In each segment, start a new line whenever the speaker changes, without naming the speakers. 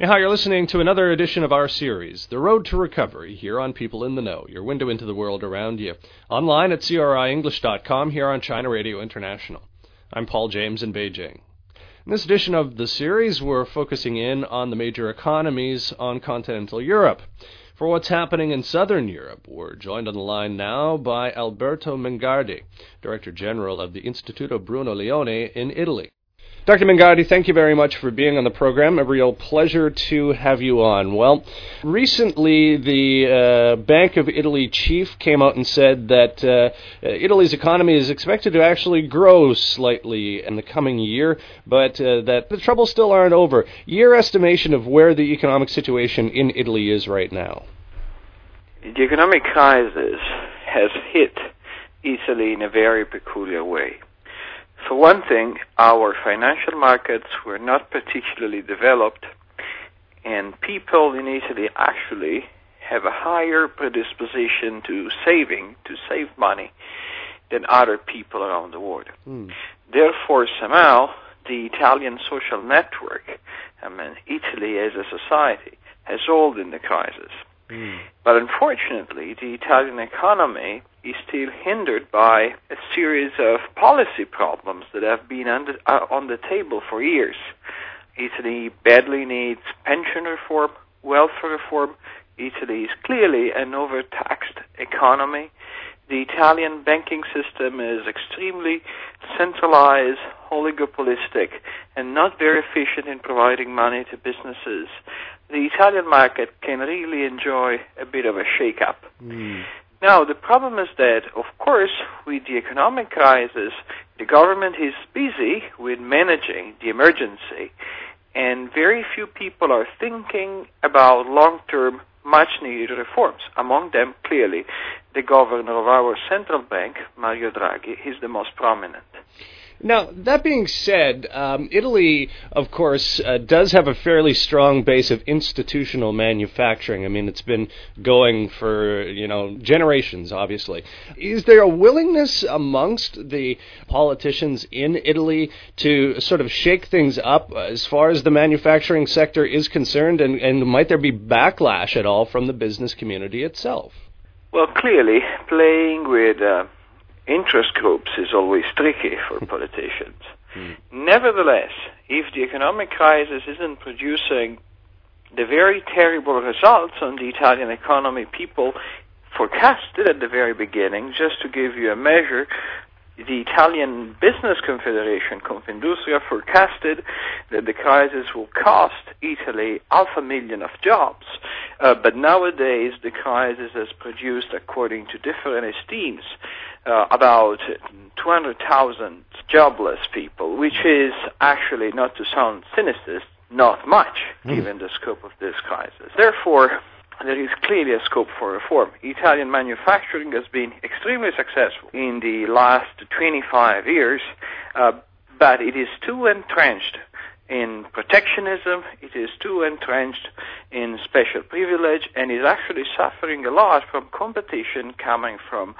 Hey, hi, you're listening to another edition of our series, The Road to Recovery, here on People in the Know, your window into the world around you. Online at CRIEnglish.com, here on China Radio International. I'm Paul James in Beijing. In this edition of the series, we're focusing in on the major economies on continental Europe. For what's happening in southern Europe, we're joined on the line now by Alberto Mingardi, Director General of the Instituto Bruno Leoni in Italy. Dr. Mingardi, thank you very much for being on the program. A real pleasure to have you on. Well, recently the uh, Bank of Italy chief came out and said that uh, Italy's economy is expected to actually grow slightly in the coming year, but uh, that the troubles still aren't over. Your estimation of where the economic situation in Italy is right now?
The economic crisis has hit Italy in a very peculiar way. For one thing, our financial markets were not particularly developed, and people in Italy actually have a higher predisposition to saving, to save money, than other people around the world. Mm. Therefore, somehow, the Italian social network, I mean, Italy as a society, has rolled in the crisis. Mm. But unfortunately, the Italian economy is still hindered by a series of policy problems that have been under, uh, on the table for years. Italy badly needs pension reform, welfare reform. Italy is clearly an overtaxed economy. The Italian banking system is extremely centralized, oligopolistic, and not very efficient in providing money to businesses. The Italian market can really enjoy a bit of a shake-up. Mm. Now, the problem is that, of course, with the economic crisis, the government is busy with managing the emergency, and very few people are thinking about long-term, much-needed reforms. Among them, clearly, the governor of our central bank, Mario Draghi, is the most prominent.
Now, that being said, um, Italy, of course, uh, does have a fairly strong base of institutional manufacturing. I mean, it's been going for, you know, generations, obviously. Is there a willingness amongst the politicians in Italy to sort of shake things up as far as the manufacturing sector is concerned? And, and might there be backlash at all from the business community itself?
Well, clearly, playing with. Uh interest groups is always tricky for politicians. Mm. Nevertheless, if the economic crisis isn't producing the very terrible results on the Italian economy people forecasted at the very beginning, just to give you a measure, the Italian Business Confederation, Confindustria, forecasted that the crisis will cost Italy half a million of jobs. Uh, but nowadays, the crisis has produced, according to different estimates, uh, about 200,000 jobless people, which is actually, not to sound sinister, not much mm. given the scope of this crisis. Therefore, there is clearly a scope for reform. Italian manufacturing has been extremely successful in the last 25 years, uh, but it is too entrenched in protectionism, it is too entrenched in special privilege, and is actually suffering a lot from competition coming from,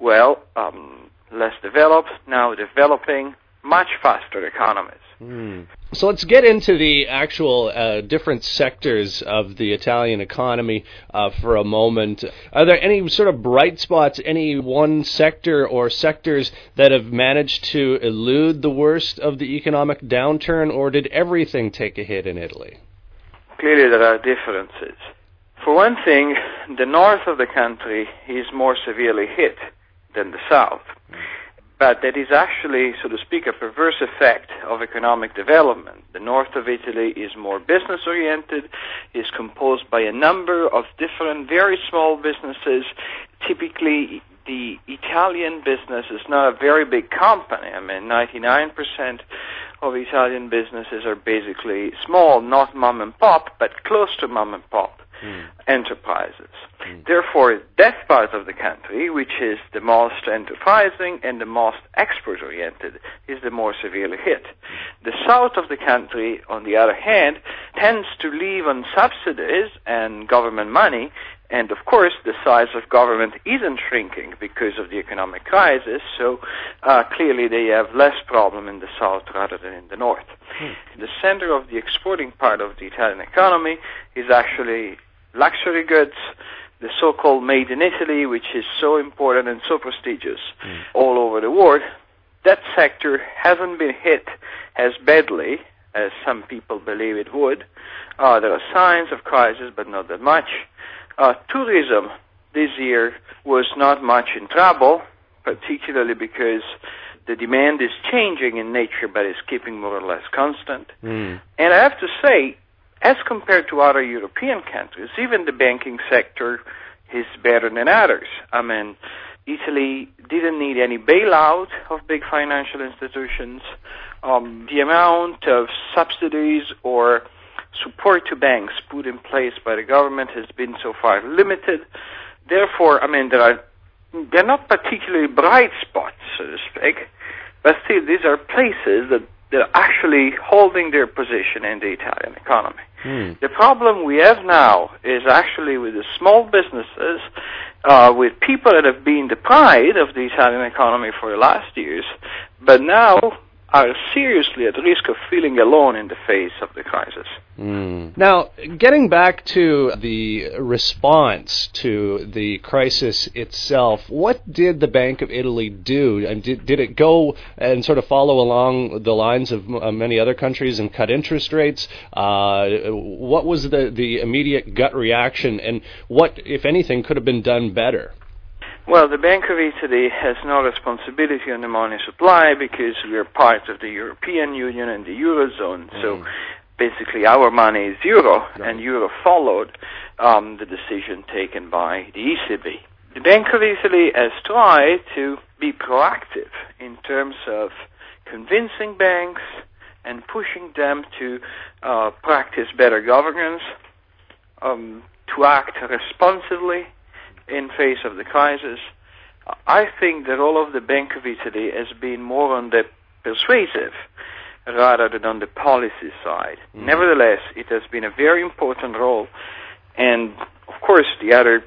well, um, less developed, now developing, much faster economies. Mm.
So let's get into the actual uh, different sectors of the Italian economy uh, for a moment. Are there any sort of bright spots, any one sector or sectors that have managed to elude the worst of the economic downturn, or did everything take a hit in Italy?
Clearly, there are differences. For one thing, the north of the country is more severely hit than the south but that is actually, so to speak, a perverse effect of economic development. The north of Italy is more business oriented, is composed by a number of different, very small businesses. Typically, the Italian business is not a very big company. I mean, 99% of Italian businesses are basically small, not mom and pop, but close to mom and pop mm. enterprises. Mm. Therefore, that part of the country, which is the most enterprising and the most export oriented, is the more severely hit. The south of the country, on the other hand, tends to live on subsidies and government money And of course, the size of government isn't shrinking because of the economic crisis, so uh, clearly they have less problem in the south rather than in the north. Hmm. The center of the exporting part of the Italian economy is actually luxury goods, the so-called made in Italy, which is so important and so prestigious mm. all over the world, that sector hasn't been hit as badly as some people believe it would. Uh, there are signs of crisis, but not that much. Uh, tourism this year was not much in trouble, particularly because the demand is changing in nature, but is keeping more or less constant. Mm. And I have to say, as compared to other European countries, even the banking sector is better than others. I mean, Italy didn't need any bailout of big financial institutions. Um, the amount of subsidies or support to banks put in place by the government has been so far limited. Therefore, I mean, there are they're not particularly bright spots, so to speak, but still these are places that they're actually holding their position in the Italian economy. Hmm. The problem we have now is actually with the small businesses, uh, with people that have been deprived of the Italian economy for the last years, but now are seriously at risk of feeling alone in the face of the crisis.
Mm. Now, getting back to the response to the crisis itself, what did the Bank of Italy do? And did, did it go and sort of follow along the lines of uh, many other countries and cut interest rates? Uh, what was the, the immediate gut reaction, and what, if anything, could have been done better?
Well, the Bank of Italy has no responsibility on the money supply because we are part of the European Union and the Eurozone. Mm. So basically our money is euro, right. and euro followed um, the decision taken by the ECB. The Bank of Italy has tried to be proactive in terms of convincing banks and pushing them to uh, practice better governance, um, to act responsibly, in face of the crisis. I think the role of the Bank of Italy has been more on the persuasive rather than on the policy side. Mm. Nevertheless, it has been a very important role, and of course, the other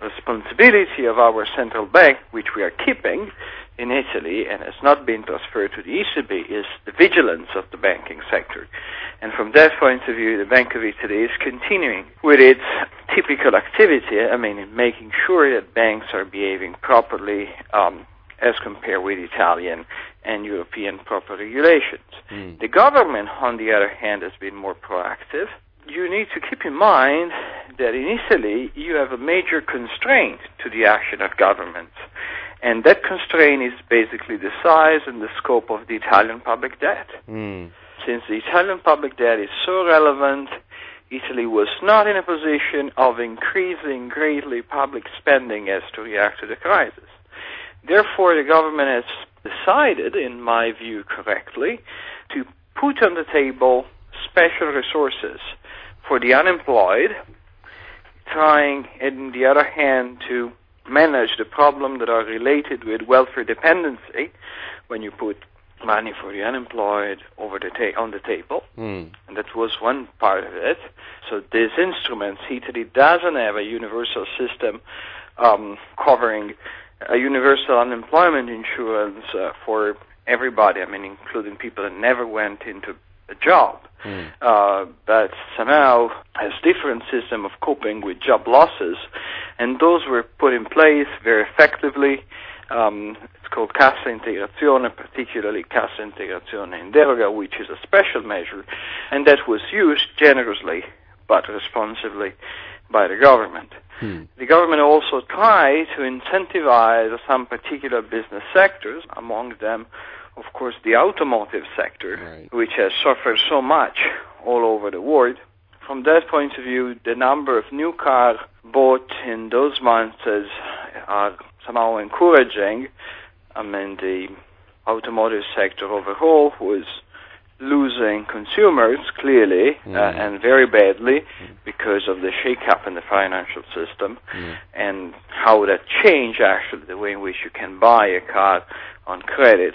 responsibility of our central bank, which we are keeping, in Italy and has not been transferred to the ECB is the vigilance of the banking sector. And from that point of view, the Bank of Italy is continuing with its typical activity, I mean, making sure that banks are behaving properly um, as compared with Italian and European proper regulations. Mm. The government, on the other hand, has been more proactive. You need to keep in mind that in Italy, you have a major constraint to the action of governments and that constraint is basically the size and the scope of the Italian public debt. Mm. Since the Italian public debt is so relevant, Italy was not in a position of increasing greatly public spending as to react to the crisis. Therefore, the government has decided, in my view correctly, to put on the table special resources for the unemployed, trying, on the other hand, to manage the problem that are related with welfare dependency when you put money for the unemployed over the ta- on the table, mm. and that was one part of it. So these instruments, Italy doesn't have a universal system um, covering a universal unemployment insurance uh, for everybody. I mean, including people that never went into a job, mm. uh, but somehow has different system of coping with job losses, and those were put in place very effectively. Um, it's called Cassa Integrazione, particularly Cassa Integrazione in Deroga, which is a special measure, and that was used generously but responsibly by the government. Hmm. The government also tried to incentivize some particular business sectors, among them of course, the automotive sector, right. which has suffered so much all over the world. From that point of view, the number of new cars bought in those months are somehow encouraging. I mean, the automotive sector overall was losing consumers clearly mm. uh, and very badly mm. because of the shake-up in the financial system mm. and how that changed actually the way in which you can buy a car on credit.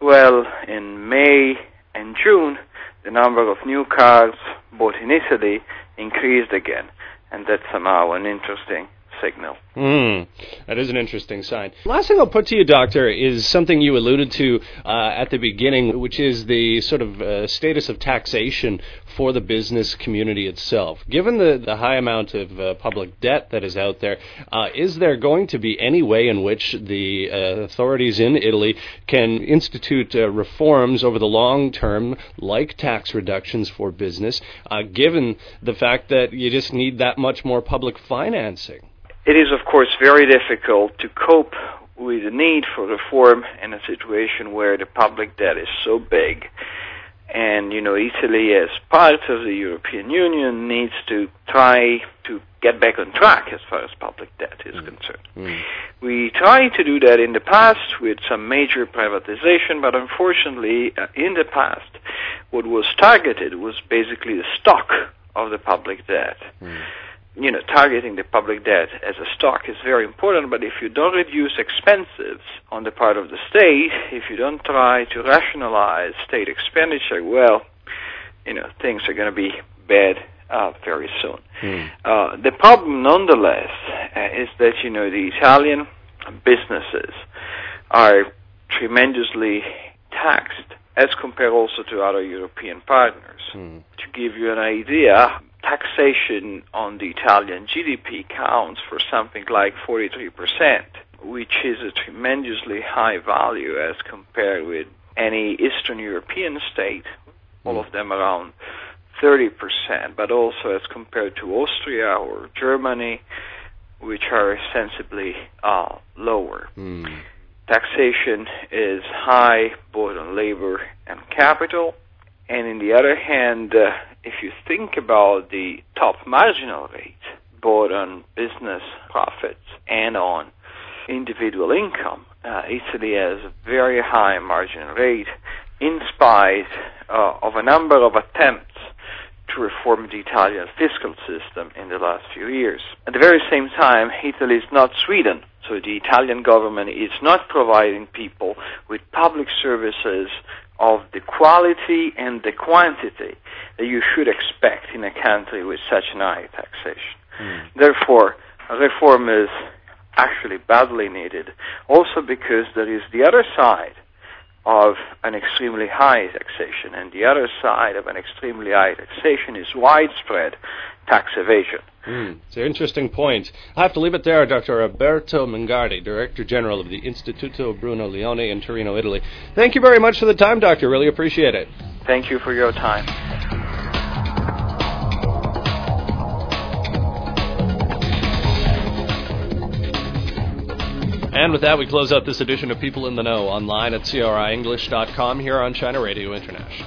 Well, in May and June, the number of new cars bought in Italy increased again. and that's somehow an interesting signal.
Mm, that is an interesting sign. Last thing I'll put to you, Doctor, is something you alluded to uh, at the beginning, which is the sort of uh, status of taxation for the business community itself. Given the, the high amount of uh, public debt that is out there, uh, is there going to be any way in which the uh, authorities in Italy can institute uh, reforms over the long term, like tax reductions for business, given the fact that you just need that much more public financing?
It is, of course, very difficult to cope with the need for reform in a situation where the public debt is so big. And, you know, Italy, as part of the European Union, needs to try to get back on track as far as public debt is mm. concerned. Mm. We tried to do that in the past with some major privatization, but unfortunately, uh, in the past, what was targeted was basically the stock of the public debt. Mm you know, targeting the public debt as a stock is very important, but if you don't reduce expenses on the part of the state, if you don't try to rationalize state expenditure, well, you know, things are going to be bad uh, very soon. Mm. Uh, the problem, nonetheless, uh, is that, you know, the Italian businesses are tremendously taxed as compared also to other European partners. Mm. To give you an idea, taxation on the Italian GDP counts for something like 43%, which is a tremendously high value as compared with any Eastern European state, all of them around 30%, but also as compared to Austria or Germany, which are sensibly uh, lower. Mm. Taxation is high both on labor and capital, and in the other hand, uh, if you think about the top marginal rate, both on business profits and on individual income, uh, Italy has a very high marginal rate in spite uh, of a number of attempts to reform the Italian fiscal system in the last few years. At the very same time, Italy is not Sweden, so the Italian government is not providing people with public services of the quality and the quantity that you should expect in a country with such an high taxation. Mm. Therefore, reform is actually badly needed, also because there is the other side of an extremely high taxation, and the other side of an extremely high taxation is widespread tax evasion.
Mm, it's an interesting point. I have to leave it there, Dr. Roberto Mingardi, Director General of the Istituto Bruno Leoni in Torino, Italy. Thank you very much for the time, Doctor. Really appreciate it.
Thank you for your time.
And with that, we close out this edition of People in the Know online at CRIEnglish.com here on China Radio International.